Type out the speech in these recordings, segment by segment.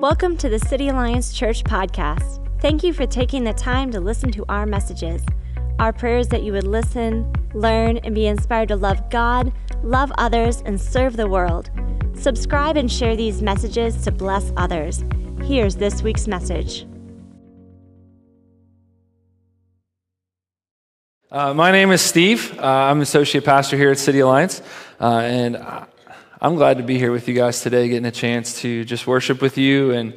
Welcome to the City Alliance Church podcast. Thank you for taking the time to listen to our messages. Our prayer is that you would listen, learn, and be inspired to love God, love others, and serve the world. Subscribe and share these messages to bless others. Here's this week's message. Uh, my name is Steve. Uh, I'm associate pastor here at City Alliance, uh, and I'm glad to be here with you guys today, getting a chance to just worship with you and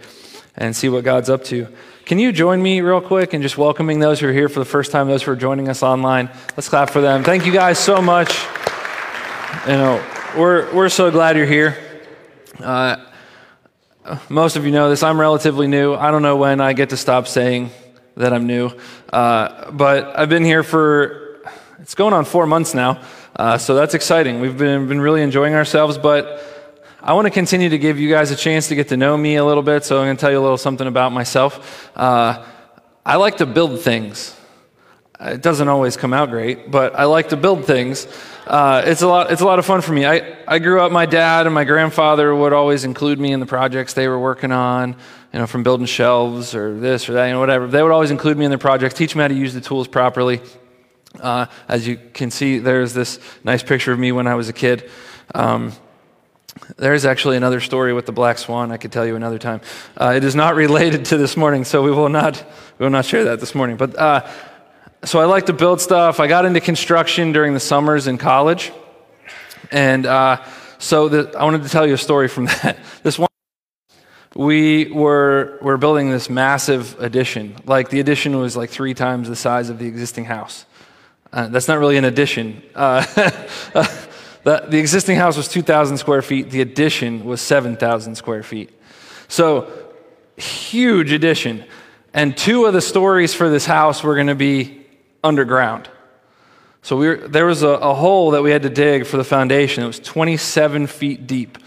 and see what God's up to. Can you join me real quick and just welcoming those who are here for the first time, those who are joining us online? Let's clap for them. Thank you guys so much. You know, we're we're so glad you're here. Uh, most of you know this. I'm relatively new. I don't know when I get to stop saying that I'm new. Uh, but I've been here for, it's going on four months now. Uh, so that's exciting. We've been, been really enjoying ourselves, but I want to continue to give you guys a chance to get to know me a little bit. So I'm going to tell you a little something about myself. Uh, I like to build things. It doesn't always come out great, but I like to build things. Uh, it's a lot. It's a lot of fun for me. I, I grew up. My dad and my grandfather would always include me in the projects they were working on you know, from building shelves or this or that, you know, whatever. They would always include me in their projects, teach me how to use the tools properly. Uh, as you can see, there's this nice picture of me when I was a kid. Um, there's actually another story with the black swan I could tell you another time. Uh, it is not related to this morning, so we will not, we will not share that this morning. But uh, so I like to build stuff. I got into construction during the summers in college. And uh, so the, I wanted to tell you a story from that. This one we were, were building this massive addition. Like the addition was like three times the size of the existing house. Uh, that's not really an addition. Uh, the, the existing house was 2,000 square feet. The addition was 7,000 square feet. So, huge addition. And two of the stories for this house were going to be underground. So we were, there was a, a hole that we had to dig for the foundation. It was 27 feet deep.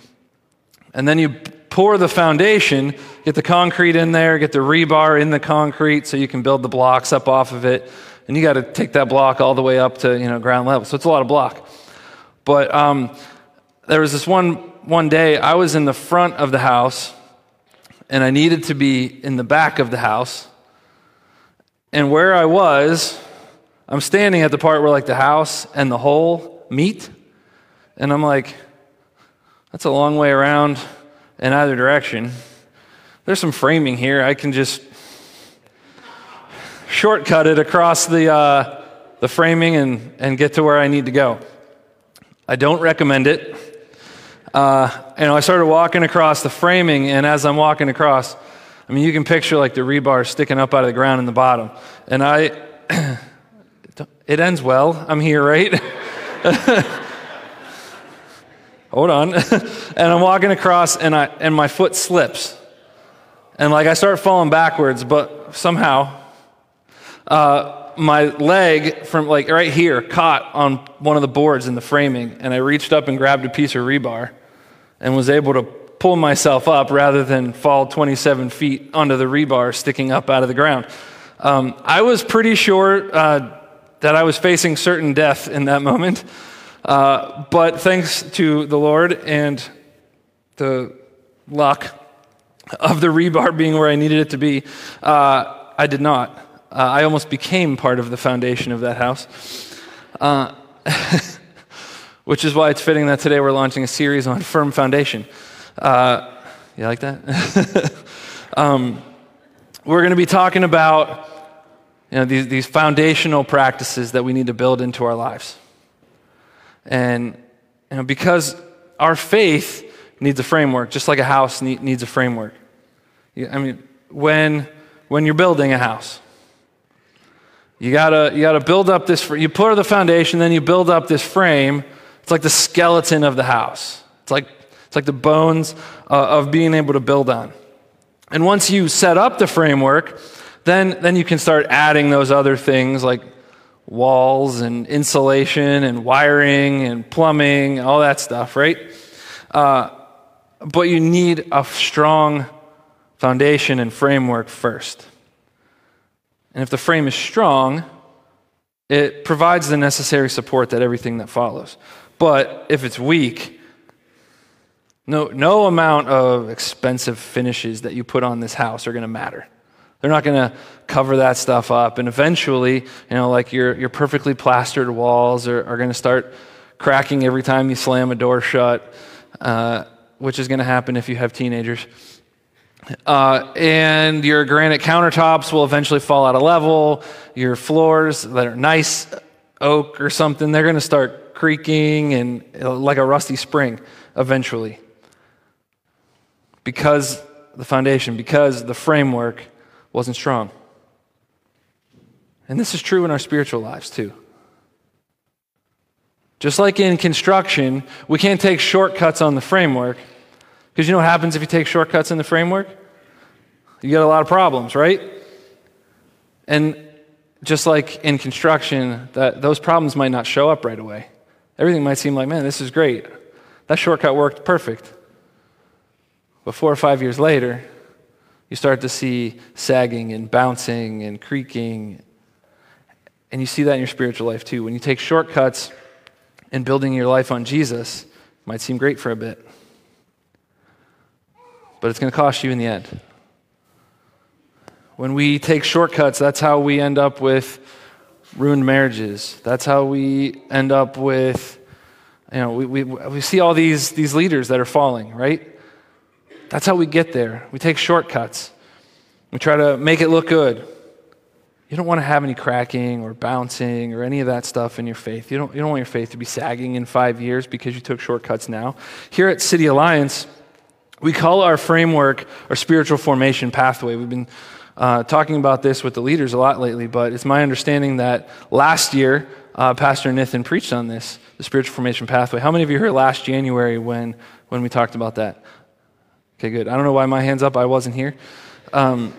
And then you pour the foundation, get the concrete in there, get the rebar in the concrete so you can build the blocks up off of it. And you got to take that block all the way up to you know ground level. So it's a lot of block. But um, there was this one one day I was in the front of the house, and I needed to be in the back of the house. And where I was, I'm standing at the part where like the house and the hole meet, and I'm like, that's a long way around in either direction. There's some framing here. I can just shortcut it across the, uh, the framing and, and get to where I need to go. I don't recommend it. Uh, you know, I started walking across the framing, and as I'm walking across, I mean, you can picture like the rebar sticking up out of the ground in the bottom. And I, it ends well. I'm here, right? hold on. and I'm walking across and, I, and my foot slips. And like I start falling backwards, but somehow uh, my leg from like right here caught on one of the boards in the framing. And I reached up and grabbed a piece of rebar and was able to pull myself up rather than fall 27 feet onto the rebar sticking up out of the ground. Um, I was pretty sure uh, that I was facing certain death in that moment. Uh, but thanks to the Lord and the luck of the rebar being where I needed it to be, uh, I did not. Uh, I almost became part of the foundation of that house. Uh, which is why it's fitting that today we're launching a series on firm foundation. Uh, you like that? um, we're going to be talking about you know, these, these foundational practices that we need to build into our lives. And you know, because our faith needs a framework, just like a house needs a framework. I mean, when, when you're building a house, you gotta, you gotta build up this, you put the foundation, then you build up this frame. It's like the skeleton of the house. It's like, it's like the bones uh, of being able to build on. And once you set up the framework, then, then you can start adding those other things like walls and insulation and wiring and plumbing, all that stuff, right? Uh, but you need a strong foundation and framework first. And if the frame is strong, it provides the necessary support that everything that follows. But if it's weak, No, no amount of expensive finishes that you put on this house are going to matter. They're not going to cover that stuff up. And eventually, you know, like your, your perfectly plastered walls are, are going to start cracking every time you slam a door shut, uh, which is going to happen if you have teenagers. Uh, and your granite countertops will eventually fall out of level. Your floors that are nice oak or something, they're going to start creaking and uh, like a rusty spring eventually. Because the foundation, because the framework wasn't strong. And this is true in our spiritual lives too. Just like in construction, we can't take shortcuts on the framework. Because you know what happens if you take shortcuts in the framework? You get a lot of problems, right? And just like in construction, that those problems might not show up right away. Everything might seem like, man, this is great. That shortcut worked perfect. But four or five years later, you start to see sagging and bouncing and creaking. And you see that in your spiritual life too. When you take shortcuts in building your life on Jesus, it might seem great for a bit. But it's going to cost you in the end. When we take shortcuts, that's how we end up with ruined marriages. That's how we end up with, you know, we, we, we see all these, these leaders that are falling, right? That's how we get there. We take shortcuts. We try to make it look good. You don't want to have any cracking or bouncing or any of that stuff in your faith. You don't, you don't want your faith to be sagging in five years because you took shortcuts now. Here at City Alliance, we call our framework our spiritual formation pathway. We've been uh, talking about this with the leaders a lot lately, but it's my understanding that last year, uh, Pastor Nathan preached on this, the spiritual formation pathway. How many of you heard last January when, when we talked about that? Okay, good. I don't know why my hand's up. I wasn't here. Um,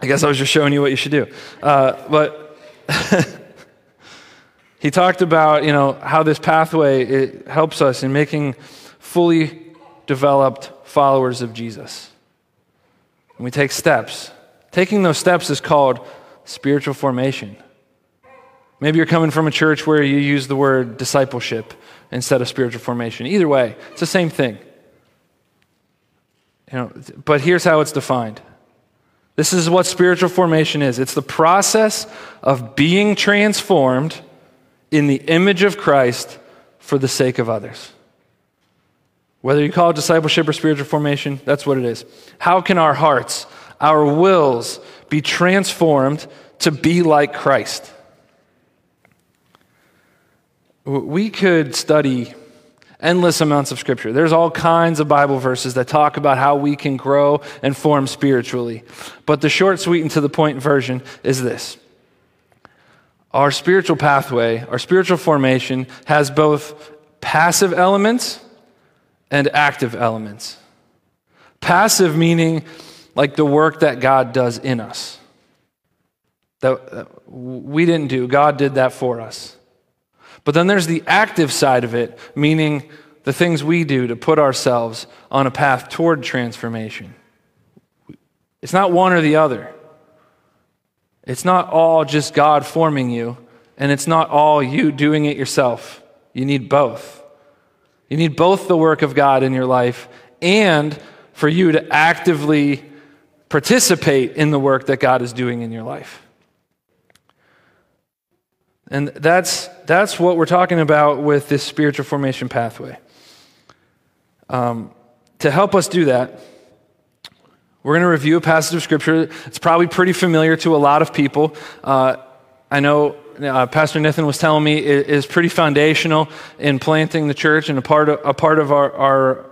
I guess I was just showing you what you should do. Uh, but he talked about, you know, how this pathway it helps us in making fully developed followers of Jesus. And we take steps Taking those steps is called spiritual formation. Maybe you're coming from a church where you use the word discipleship instead of spiritual formation. Either way, it's the same thing. You know, but here's how it's defined. This is what spiritual formation is. It's the process of being transformed in the image of Christ for the sake of others. Whether you call it discipleship or spiritual formation, that's what it is. How can our hearts our wills be transformed to be like Christ. We could study endless amounts of scripture. There's all kinds of Bible verses that talk about how we can grow and form spiritually. But the short, sweet, and to the point version is this Our spiritual pathway, our spiritual formation, has both passive elements and active elements. Passive meaning like the work that God does in us. That we didn't do, God did that for us. But then there's the active side of it, meaning the things we do to put ourselves on a path toward transformation. It's not one or the other. It's not all just God forming you, and it's not all you doing it yourself. You need both. You need both the work of God in your life and for you to actively participate in the work that God is doing in your life. And that's, that's what we're talking about with this spiritual formation pathway. Um, to help us do that, we're going to review a passage of Scripture. It's probably pretty familiar to a lot of people. Uh, I know uh, Pastor Nathan was telling me it is pretty foundational in planting the church and a part of, a part of our, our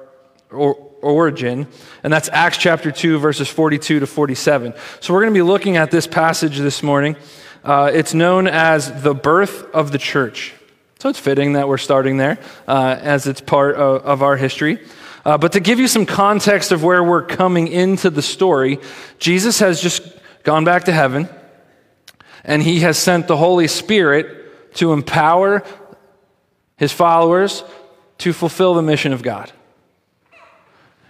or, origin, and that's Acts chapter 2, verses 42 to 47. So we're going to be looking at this passage this morning. Uh, it's known as the birth of the church. So it's fitting that we're starting there uh, as it's part of, of our history. Uh, but to give you some context of where we're coming into the story, Jesus has just gone back to heaven, and he has sent the Holy Spirit to empower his followers to fulfill the mission of God.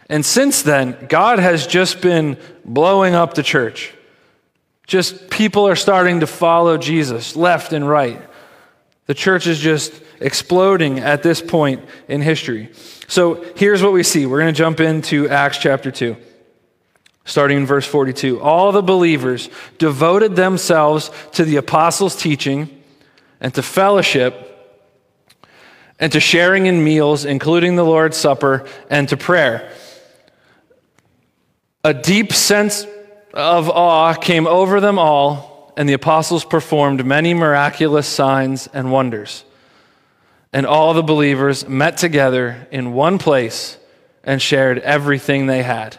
And since then, God has just been blowing up the church. Just people are starting to follow Jesus left and right. The church is just exploding at this point in history. So here's what we see. We're going to jump into Acts chapter 2, starting in verse 42. All the believers devoted themselves to the apostles' teaching and to fellowship and to sharing in meals, including the Lord's Supper, and to prayer. A deep sense of awe came over them all, and the apostles performed many miraculous signs and wonders. And all the believers met together in one place and shared everything they had.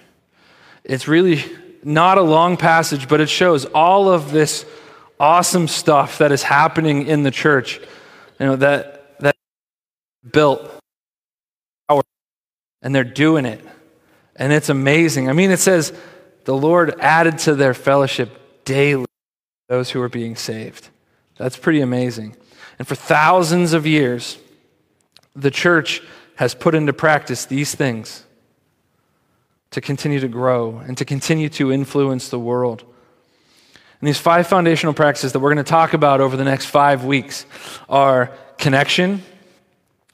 It's really not a long passage, but it shows all of this awesome stuff that is happening in the church. You know, that that built power and they're doing it. And it's amazing. I mean, it says the Lord added to their fellowship daily those who are being saved. That's pretty amazing. And for thousands of years, the church has put into practice these things to continue to grow and to continue to influence the world. And these five foundational practices that we're going to talk about over the next five weeks are connection,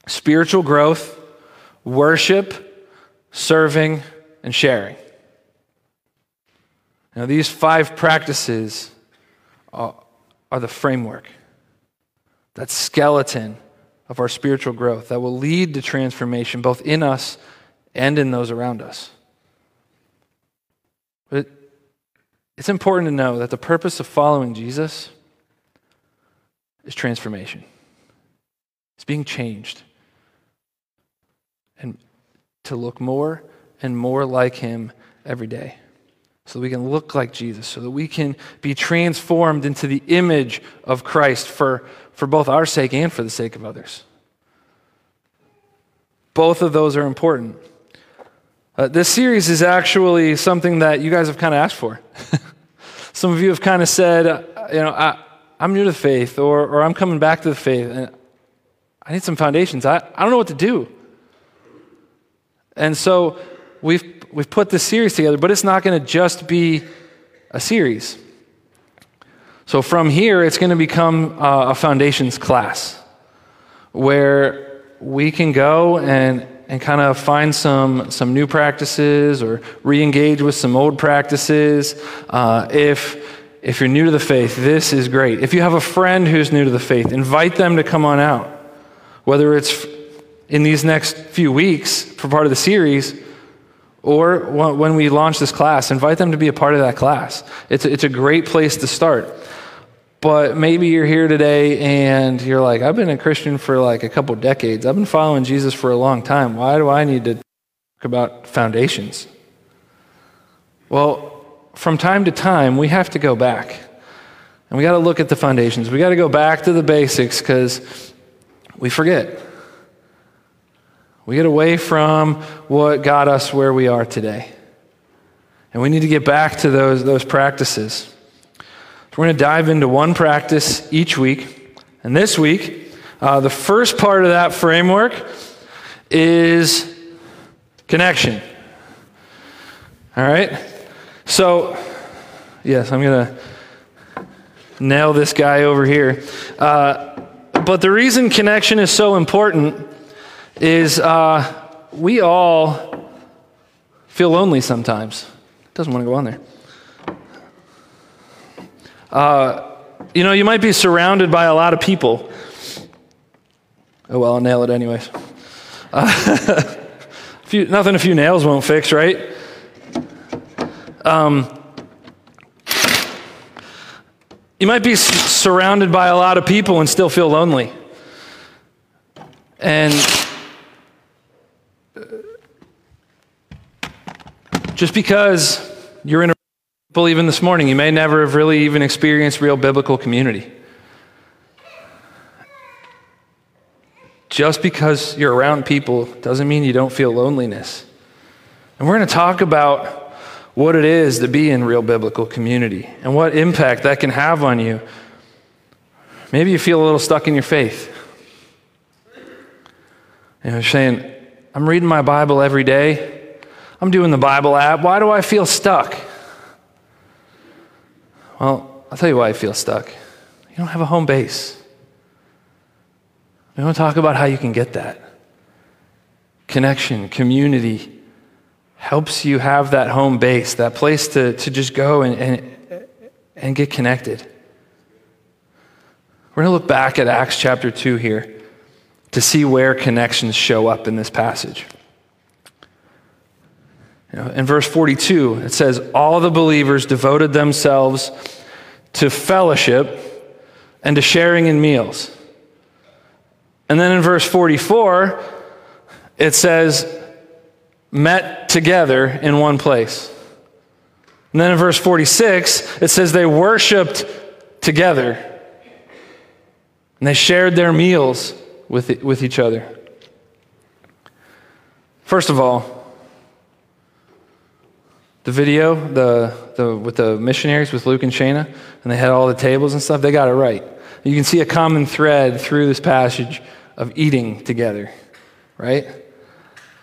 spiritual growth, worship, serving, and sharing. Now, these five practices are, are the framework, that skeleton of our spiritual growth that will lead to transformation both in us and in those around us. But it's important to know that the purpose of following Jesus is transformation. It's being changed. And to look more and more like Him every day. So that we can look like Jesus, so that we can be transformed into the image of Christ for, for both our sake and for the sake of others. Both of those are important. Uh, this series is actually something that you guys have kind of asked for. Some of you have kind of said, uh, you know, I, am new to the faith, or, or I'm coming back to the faith, and I need some foundations. I, I don't know what to do. And so we've, we've put this series together, but it's not going to just be a series. So from here, it's going to become a foundations class where we can go and and kind of find some, some new practices or re engage with some old practices. Uh, if, if you're new to the faith, this is great. If you have a friend who's new to the faith, invite them to come on out. Whether it's in these next few weeks for part of the series, or when we launch this class, invite them to be a part of that class. It's a, it's a great place to start. But maybe you're here today and you're like, I've been a Christian for like a couple decades. I've been following Jesus for a long time. Why do I need to talk about foundations? Well, from time to time, we have to go back. And we got to look at the foundations. We got to go back to the basics because we forget. We get away from what got us where we are today. And we need to get back to those, those practices. We're going to dive into one practice each week. And this week, uh, the first part of that framework is connection. All right? So, yes, I'm going to nail this guy over here. Uh, but the reason connection is so important is uh, we all feel lonely sometimes. Doesn't want to go on there. Uh, you know, you might be surrounded by a lot of people. Oh, well, I'll nail it anyways. Uh, few, nothing a few nails won't fix, right? Um, you might be s- surrounded by a lot of people and still feel lonely. And uh, just because you're in a even this morning, you may never have really even experienced real biblical community. just because you're around people doesn't mean you don't feel loneliness. And we're going to talk about what it is to be in real biblical community and what impact that can have on you. Maybe you feel a little stuck in your faith. You know, saying, I'm reading my Bible every day. I'm doing the Bible app. Why do I feel stuck? Well, I'll tell you why I feel stuck. You don't have a home base. We want to talk about how you can get that. Connection, community helps you have that home base, that place to, to just go and, and, and get connected. We're going to look back at Acts chapter 2 here to see where connections show up in this passage. You know, in verse 42, it says, All the believers devoted themselves to fellowship and to sharing in meals. And then in verse 44, it says, met together in one place. And then in verse 46, it says they worshiped together. And they shared their meals with, with each other. First of all, the video the, the, with the missionaries with Luke and Shana, and they had all the tables and stuff, they got it right. You can see a common thread through this passage of eating together, right?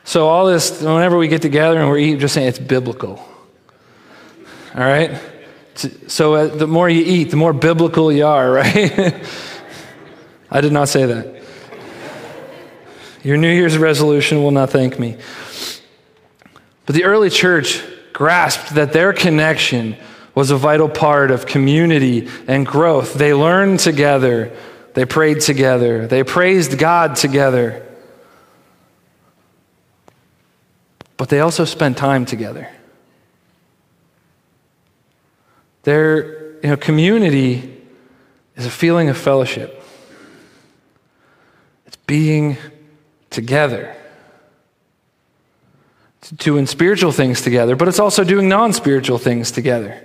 So, all this, whenever we get together and we're eating, just saying it's biblical. All right? So, uh, the more you eat, the more biblical you are, right? I did not say that. Your New Year's resolution will not thank me. But the early church grasped that their connection was a vital part of community and growth. They learned together, they prayed together, they praised God together. But they also spent time together. Their you know, community is a feeling of fellowship. It's being together. Doing spiritual things together, but it's also doing non spiritual things together.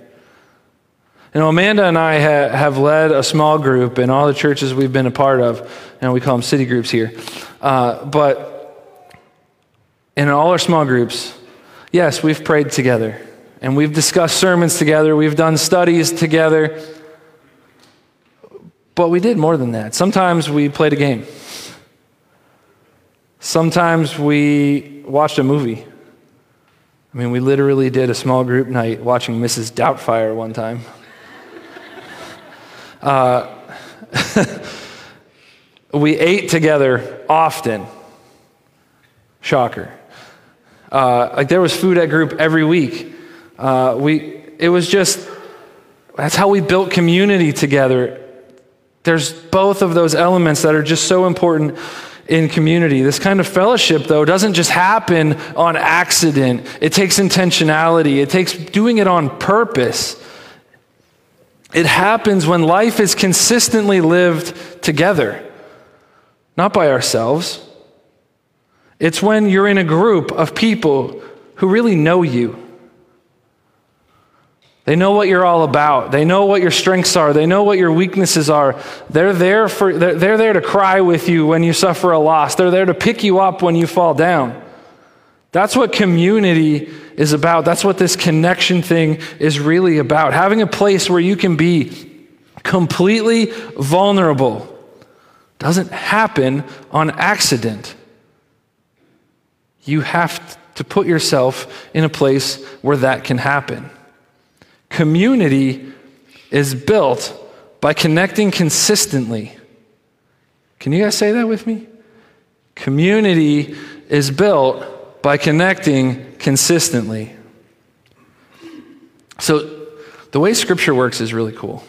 You know, Amanda and I ha- have led a small group in all the churches we've been a part of, and we call them city groups here. Uh, but in all our small groups, yes, we've prayed together, and we've discussed sermons together, we've done studies together, but we did more than that. Sometimes we played a game. Sometimes we watched a movie. I mean, we literally did a small group night watching Mrs. Doubtfire one time. Uh, we ate together often. Shocker. Uh, like there was food at group every week. Uh, we, it was just, that's how we built community together. There's both of those elements that are just so important in community. This kind of fellowship, though, doesn't just happen on accident. It takes intentionality, it takes doing it on purpose. It happens when life is consistently lived together, not by ourselves. It's when you're in a group of people who really know you they know what you're all about. They know what your strengths are. They know what your weaknesses are. They're there, for, they're, they're there to cry with you when you suffer a loss. They're there to pick you up when you fall down. That's what community is about. That's what this connection thing is really about. Having a place where you can be completely vulnerable doesn't happen on accident. You have to put yourself in a place where that can happen. Community is built by connecting consistently. Can you guys say that with me? Community is built by connecting consistently. So, the way Scripture works is really cool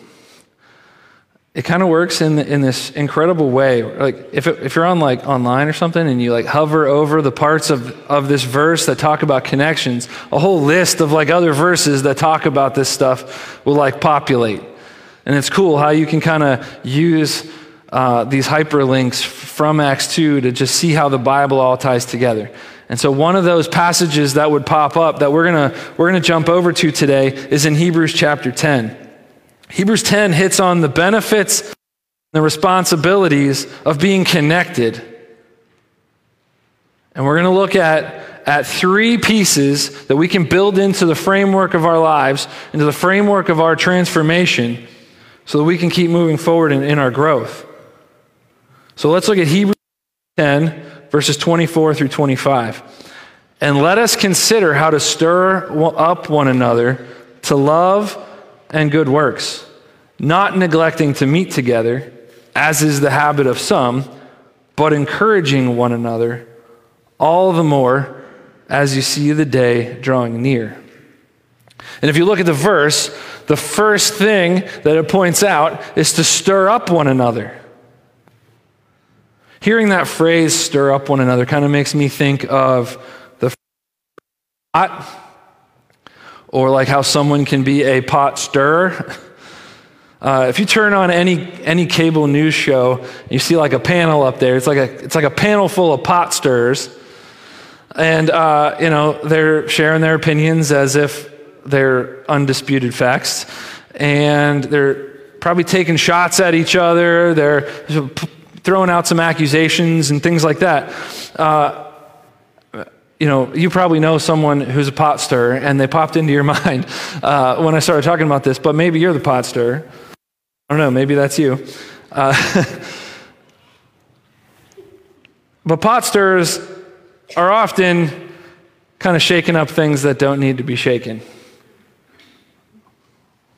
it kind of works in, the, in this incredible way. Like if, it, if you're on like online or something and you like hover over the parts of, of this verse that talk about connections a whole list of like other verses that talk about this stuff will like populate. And it's cool how you can kind of use uh, these hyperlinks from acts 2 to just see how the bible all ties together. And so one of those passages that would pop up that we're going to we're going to jump over to today is in hebrews chapter 10 Hebrews 10 hits on the benefits, the responsibilities of being connected. And we're going to look at, at three pieces that we can build into the framework of our lives, into the framework of our transformation, so that we can keep moving forward in, in our growth. So let's look at Hebrews 10, verses 24 through 25. And let us consider how to stir up one another to love and good works, not neglecting to meet together, as is the habit of some, but encouraging one another, all the more as you see the day drawing near. And if you look at the verse, the first thing that it points out is to stir up one another. Hearing that phrase, stir up one another, kind of makes me think of the pot, or like how someone can be a pot stirrer. Uh, if you turn on any, any cable news show, you see like a panel up there. It's like a, it's like a panel full of pot stirrers. And, uh, you know, they're sharing their opinions as if they're undisputed facts. And they're probably taking shots at each other. They're throwing out some accusations and things like that. Uh, you know, you probably know someone who's a pot stirrer, and they popped into your mind uh, when I started talking about this, but maybe you're the pot stirrer. I don't know, maybe that's you. Uh, but pot stirrers are often kind of shaking up things that don't need to be shaken.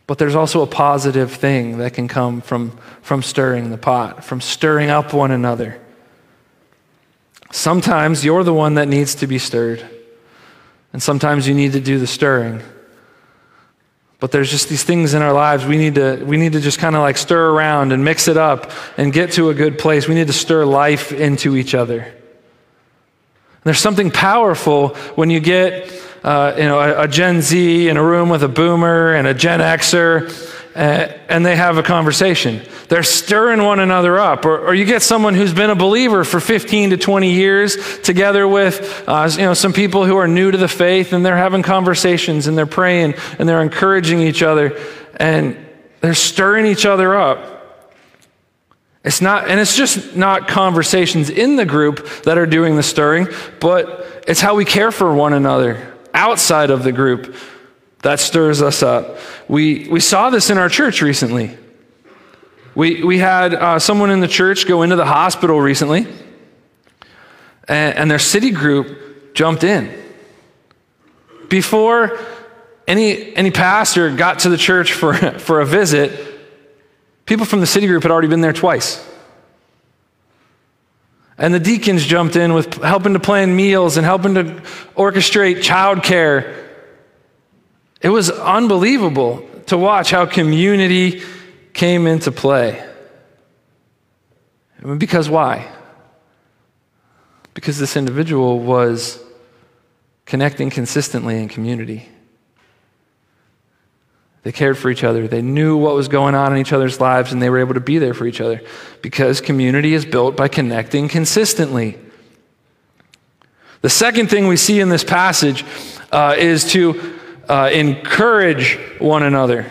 But there's also a positive thing that can come from, from stirring the pot, from stirring up one another. Sometimes you're the one that needs to be stirred, and sometimes you need to do the stirring. But there's just these things in our lives we need to, we need to just kind of like stir around and mix it up and get to a good place. We need to stir life into each other. There's something powerful when you get uh, you know, a, a, Gen Z in a room with a boomer and a Gen Xer, and they have a conversation. They're stirring one another up. Or, or, you get someone who's been a believer for 15 to 20 years together with uh, you know, some people who are new to the faith, and they're having conversations and they're praying and they're encouraging each other and they're stirring each other up. It's not, and it's just not conversations in the group that are doing the stirring, but it's how we care for one another outside of the group that stirs us up. We, we saw this in our church recently. We, we had uh, someone in the church go into the hospital recently, and, and their city group jumped in. Before any, any pastor got to the church for, for a visit, people from the city group had already been there twice. And the deacons jumped in with helping to plan meals and helping to orchestrate childcare. It was unbelievable to watch how community came into play. Because why? Because this individual was connecting consistently in community. They cared for each other. They knew what was going on in each other's lives, and they were able to be there for each other because community is built by connecting consistently. The second thing we see in this passage uh, is to uh, encourage one another.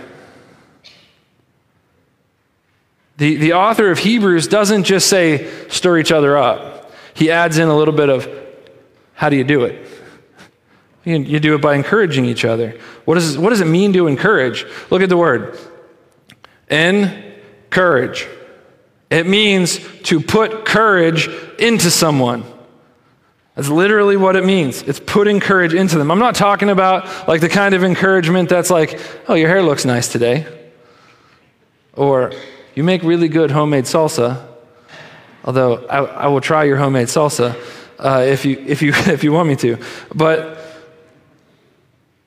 The, the author of Hebrews doesn't just say, stir each other up. He adds in a little bit of, how do you do it? You, you do it by encouraging each other. What, is, what does it mean to encourage? Look at the word. Encourage. It means to put courage into someone. That's literally what it means. It's putting courage into them. I'm not talking about like the kind of encouragement that's like, oh, your hair looks nice today. Or you make really good homemade salsa. Although I, I will try your homemade salsa uh, if, you, if, you, if you want me to. But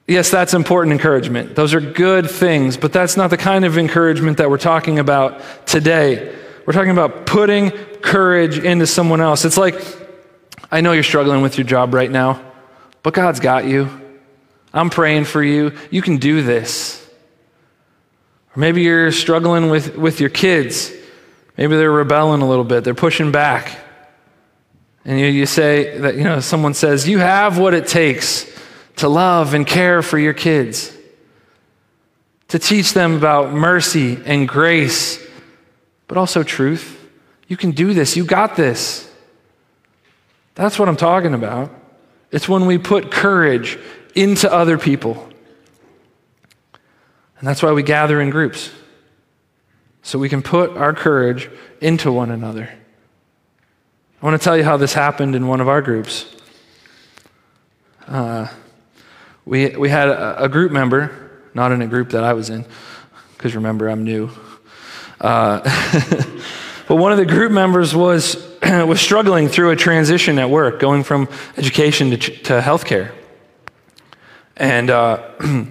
Yes, that's important encouragement. Those are good things, but that's not the kind of encouragement that we're talking about today. We're talking about putting courage into someone else. It's like, I know you're struggling with your job right now, but God's got you. I'm praying for you. You can do this. Or maybe you're struggling with, with your kids. Maybe they're rebelling a little bit, they're pushing back. And you, you say that, you know, someone says, You have what it takes to love and care for your kids, to teach them about mercy and grace, but also truth. You can do this. You got this. That's what I'm talking about. It's when we put courage into other people. And that's why we gather in groups, so we can put our courage into one another. I want to tell you how this happened in one of our groups. Uh, we, we had a, a, group member, not in a group that I was in, because remember, I'm new. Uh, but one of the group members was, was struggling through a transition at work, going from education to, to healthcare. And uh,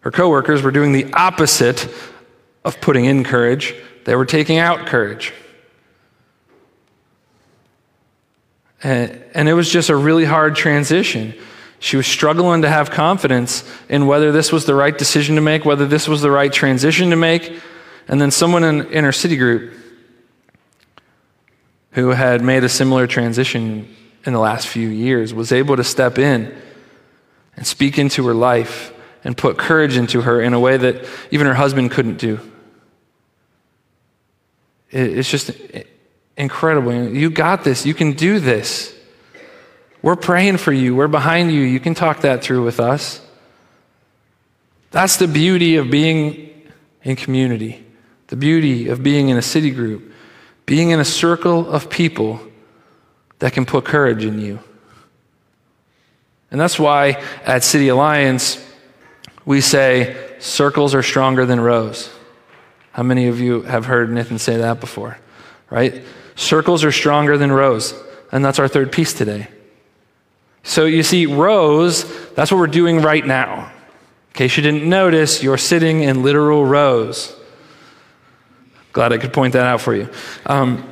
her coworkers were doing the opposite of putting in courage, they were taking out courage. And, and it was just a really hard transition. She was struggling to have confidence in whether this was the right decision to make, whether this was the right transition to make. And then someone in, in her city group who had made a similar transition in the last few years was able to step in and speak into her life and put courage into her in a way that even her husband couldn't do. It's just incredible. You got this. You can do this. We're praying for you. We're behind you. You can talk that through with us. That's the beauty of being in community, the beauty of being in a city group, being in a circle of people that can put courage in you. And that's why at City Alliance, we say circles are stronger than rows. How many of you have heard Nathan say that before? Right? Circles are stronger than rows. And that's our third piece today. So you see, rows, that's what we're doing right now. In case you didn't notice, you're sitting in literal rows. Glad I could point that out for you. Um,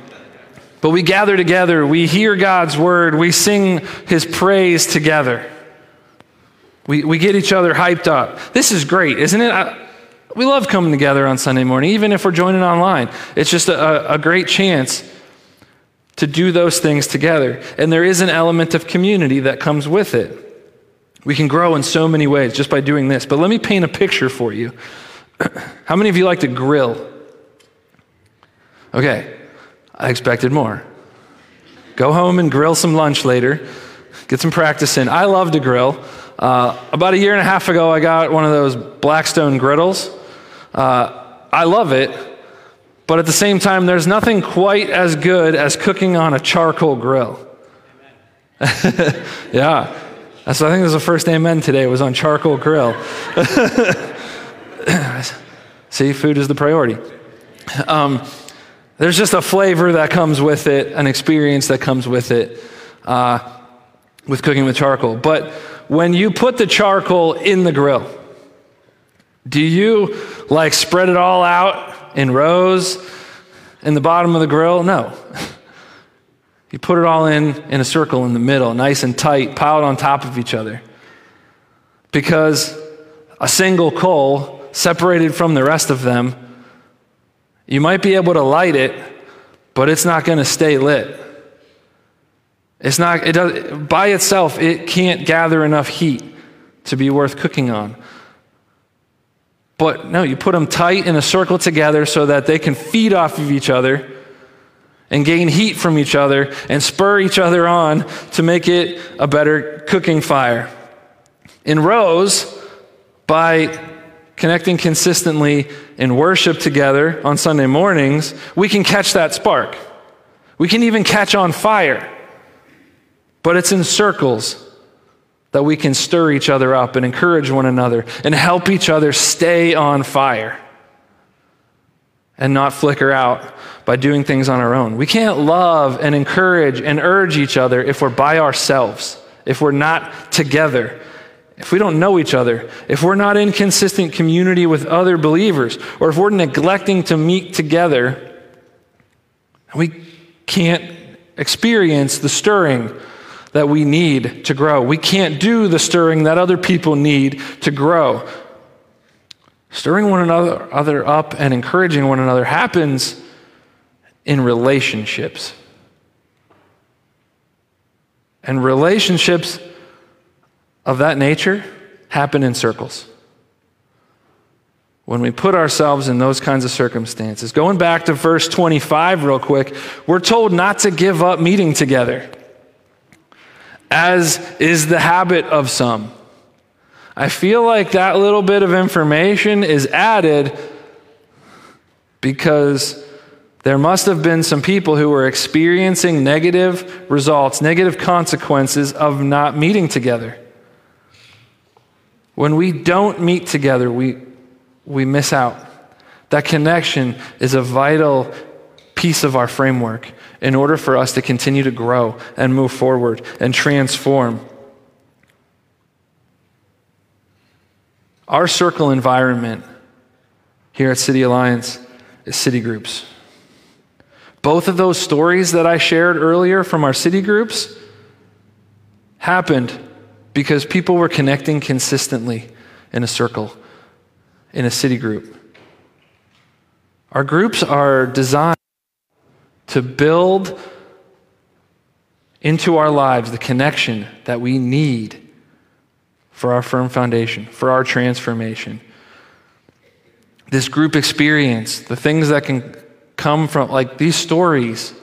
but we gather together, we hear God's word, we sing his praise together. We, we get each other hyped up. This is great, isn't it? I, we love coming together on Sunday morning, even if we're joining online. It's just a, a great chance to do those things together. And there is an element of community that comes with it. We can grow in so many ways just by doing this. But let me paint a picture for you. How many of you like to grill? Okay, I expected more. Go home and grill some lunch later. Get some practice in. I love to grill. Uh, about a year and a half ago, I got one of those Blackstone griddles. Uh, I love it, but at the same time, there's nothing quite as good as cooking on a charcoal grill. yeah. That's, I think it was the first amen today It was on charcoal grill. See, food is the priority. Um, there's just a flavor that comes with it, an experience that comes with it, uh, with cooking with charcoal. But when you put the charcoal in the grill, do you like spread it all out in rows in the bottom of the grill? No. You put it all in in a circle in the middle, nice and tight, piled on top of each other. Because a single coal separated from the rest of them, you might be able to light it, but it's not going to stay lit. It's not, it does, by itself, it can't gather enough heat to be worth cooking on. But no, you put them tight in a circle together so that they can feed off of each other and gain heat from each other and spur each other on to make it a better cooking fire. In rows, by connecting consistently in worship together on Sunday mornings, we can catch that spark. We can even catch on fire. But it's in circles that we can stir each other up and encourage one another and help each other stay on fire and not flicker out by doing things on our own. We can't love and encourage and urge each other if we're by ourselves, if we're not together, if we don't know each other, if we're not in consistent community with other believers, or if we're neglecting to meet together. We can't experience the stirring that we need to grow. We can't do the stirring that other people need to grow. Stirring one another other up and encouraging one another happens in relationships. And relationships of that nature happen in circles. When we put ourselves in those kinds of circumstances. Going back to verse 25, real quick, we're told not to give up meeting together. as is the habit of some. I feel like that little bit of information is added because there must have been some people who were experiencing negative results, negative consequences of not meeting together. When we don't meet together, we, we miss out. That connection is a vital piece of our framework in order for us to continue to grow and move forward and transform. Our circle environment here at City Alliance is city groups. Both of those stories that I shared earlier from our city groups happened because people were connecting consistently in a circle, in a city group. Our groups are designed to build into our lives the connection that we need for our firm foundation, for our transformation. This group experience, the things that can come from, like these stories,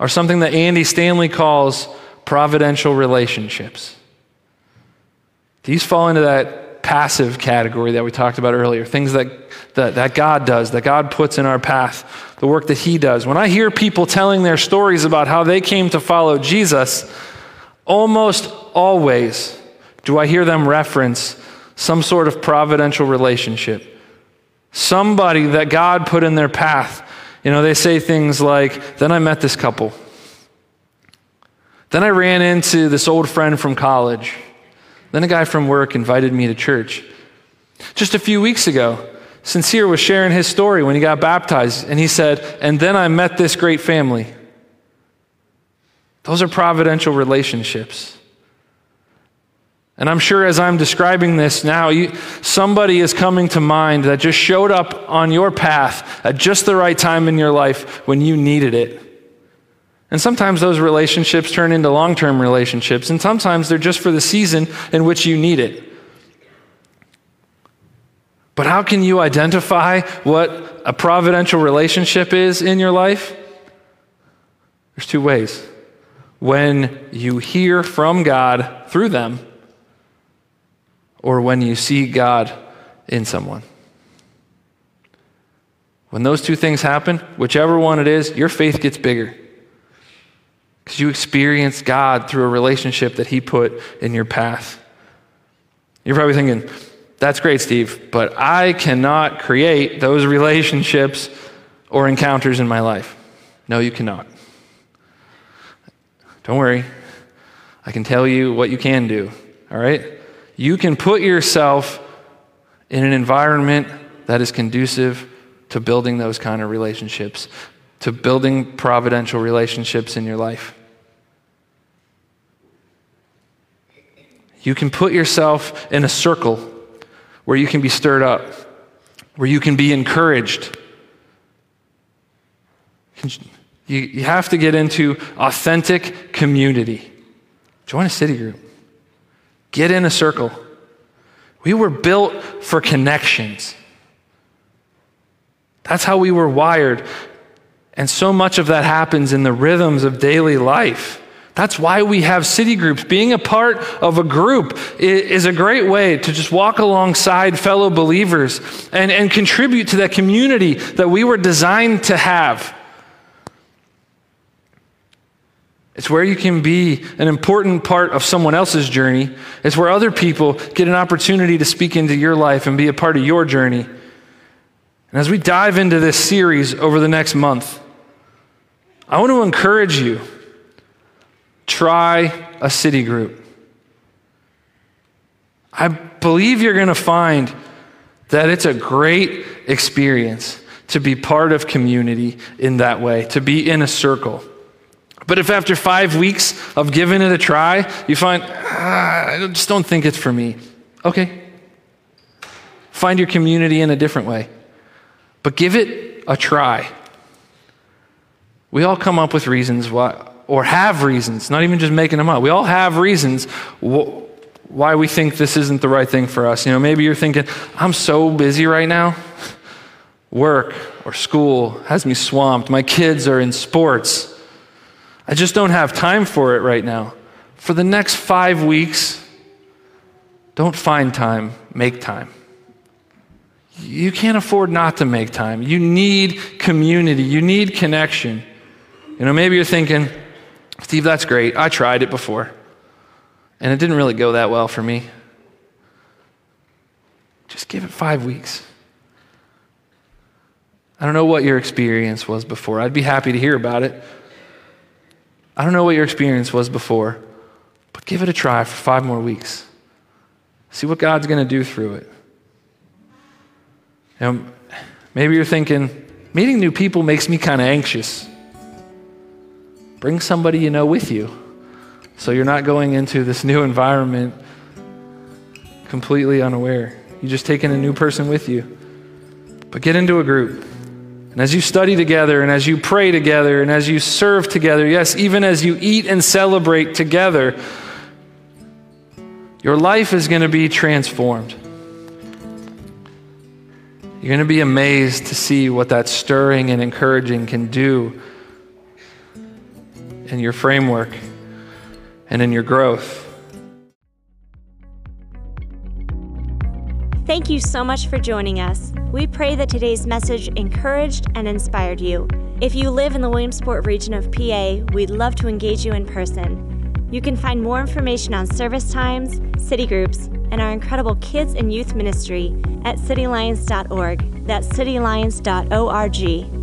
are something that Andy Stanley calls providential relationships. These fall into that passive category that we talked about earlier things that, that, that God does, that God puts in our path, the work that He does. When I hear people telling their stories about how they came to follow Jesus, almost always do I hear them reference some sort of providential relationship. Somebody that God put in their path. You know, they say things like, Then I met this couple. Then I ran into this old friend from college. Then a guy from work invited me to church. Just a few weeks ago, Sincere was sharing his story when he got baptized, and he said, And then I met this great family. Those are providential relationships. And I'm sure as I'm describing this now, you, somebody is coming to mind that just showed up on your path at just the right time in your life when you needed it. And sometimes those relationships turn into long term relationships, and sometimes they're just for the season in which you need it. But how can you identify what a providential relationship is in your life? There's two ways. When you hear from God through them, or when you see God in someone. When those two things happen, whichever one it is, your faith gets bigger. Because you experience God through a relationship that He put in your path. You're probably thinking, that's great, Steve, but I cannot create those relationships or encounters in my life. No, you cannot. Don't worry. I can tell you what you can do, all right? you can put yourself in an environment that is conducive to building those kind of relationships, to building providential relationships in your life. You can put yourself in a circle where you can be stirred up, where you can be encouraged. You, you have to get into authentic community. Join a city group. Get in a circle. We were built for connections. That's how we were wired. And so much of that happens in the rhythms of daily life. That's why we have city groups. Being a part of a group is a great way to just walk alongside fellow believers and, and contribute to that community that we were designed to have. It's where you can be an important part of someone else's journey. It's where other people get an opportunity to speak into your life and be a part of your journey. And as we dive into this series over the next month, I want to encourage you try a city group. I believe you're going to find that it's a great experience to be part of community in that way, to be in a circle. But if after five weeks of giving it a try, you find, ah, I just don't think it's for me, okay. Find your community in a different way. But give it a try. We all come up with reasons why, or have reasons, not even just making them up. We all have reasons wh- why we think this isn't the right thing for us. You know, maybe you're thinking, I'm so busy right now. Work or school has me swamped. My kids are in sports. I just don't have time for it right now. for the next five weeks, don't find time, make time. You can't afford not to make time. You need community, you need connection. You know, maybe you're thinking, Steve, that's great. I tried it before, and it didn't really go that well for me. Just give it five weeks. I don't know what your experience was before. I'd be happy to hear about it. I don't know what your experience was before, but give it a try for five more weeks. See what God's going to do through it. You know, maybe you're thinking, meeting new people makes me kind of anxious. Bring somebody you know with you so you're not going into this new environment completely unaware. You're just taking a new person with you. But get into a group. And as you study together, and as you pray together, and as you serve together, yes, even as you eat and celebrate together, your life is going to be transformed. You're going to be amazed to see what that stirring and encouraging can do in your framework and in your growth. Thank you so much for joining us. We pray that today's message encouraged and inspired you. If you live in the Williamsport region of PA, we'd love to engage you in person. You can find more information on service times, city groups, and our incredible kids and youth ministry at cityalliance.org. That's cityalliance.org.